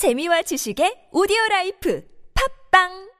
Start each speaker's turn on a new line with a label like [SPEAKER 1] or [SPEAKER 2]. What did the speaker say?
[SPEAKER 1] 재미와 지식의 오디오 라이프 팝빵!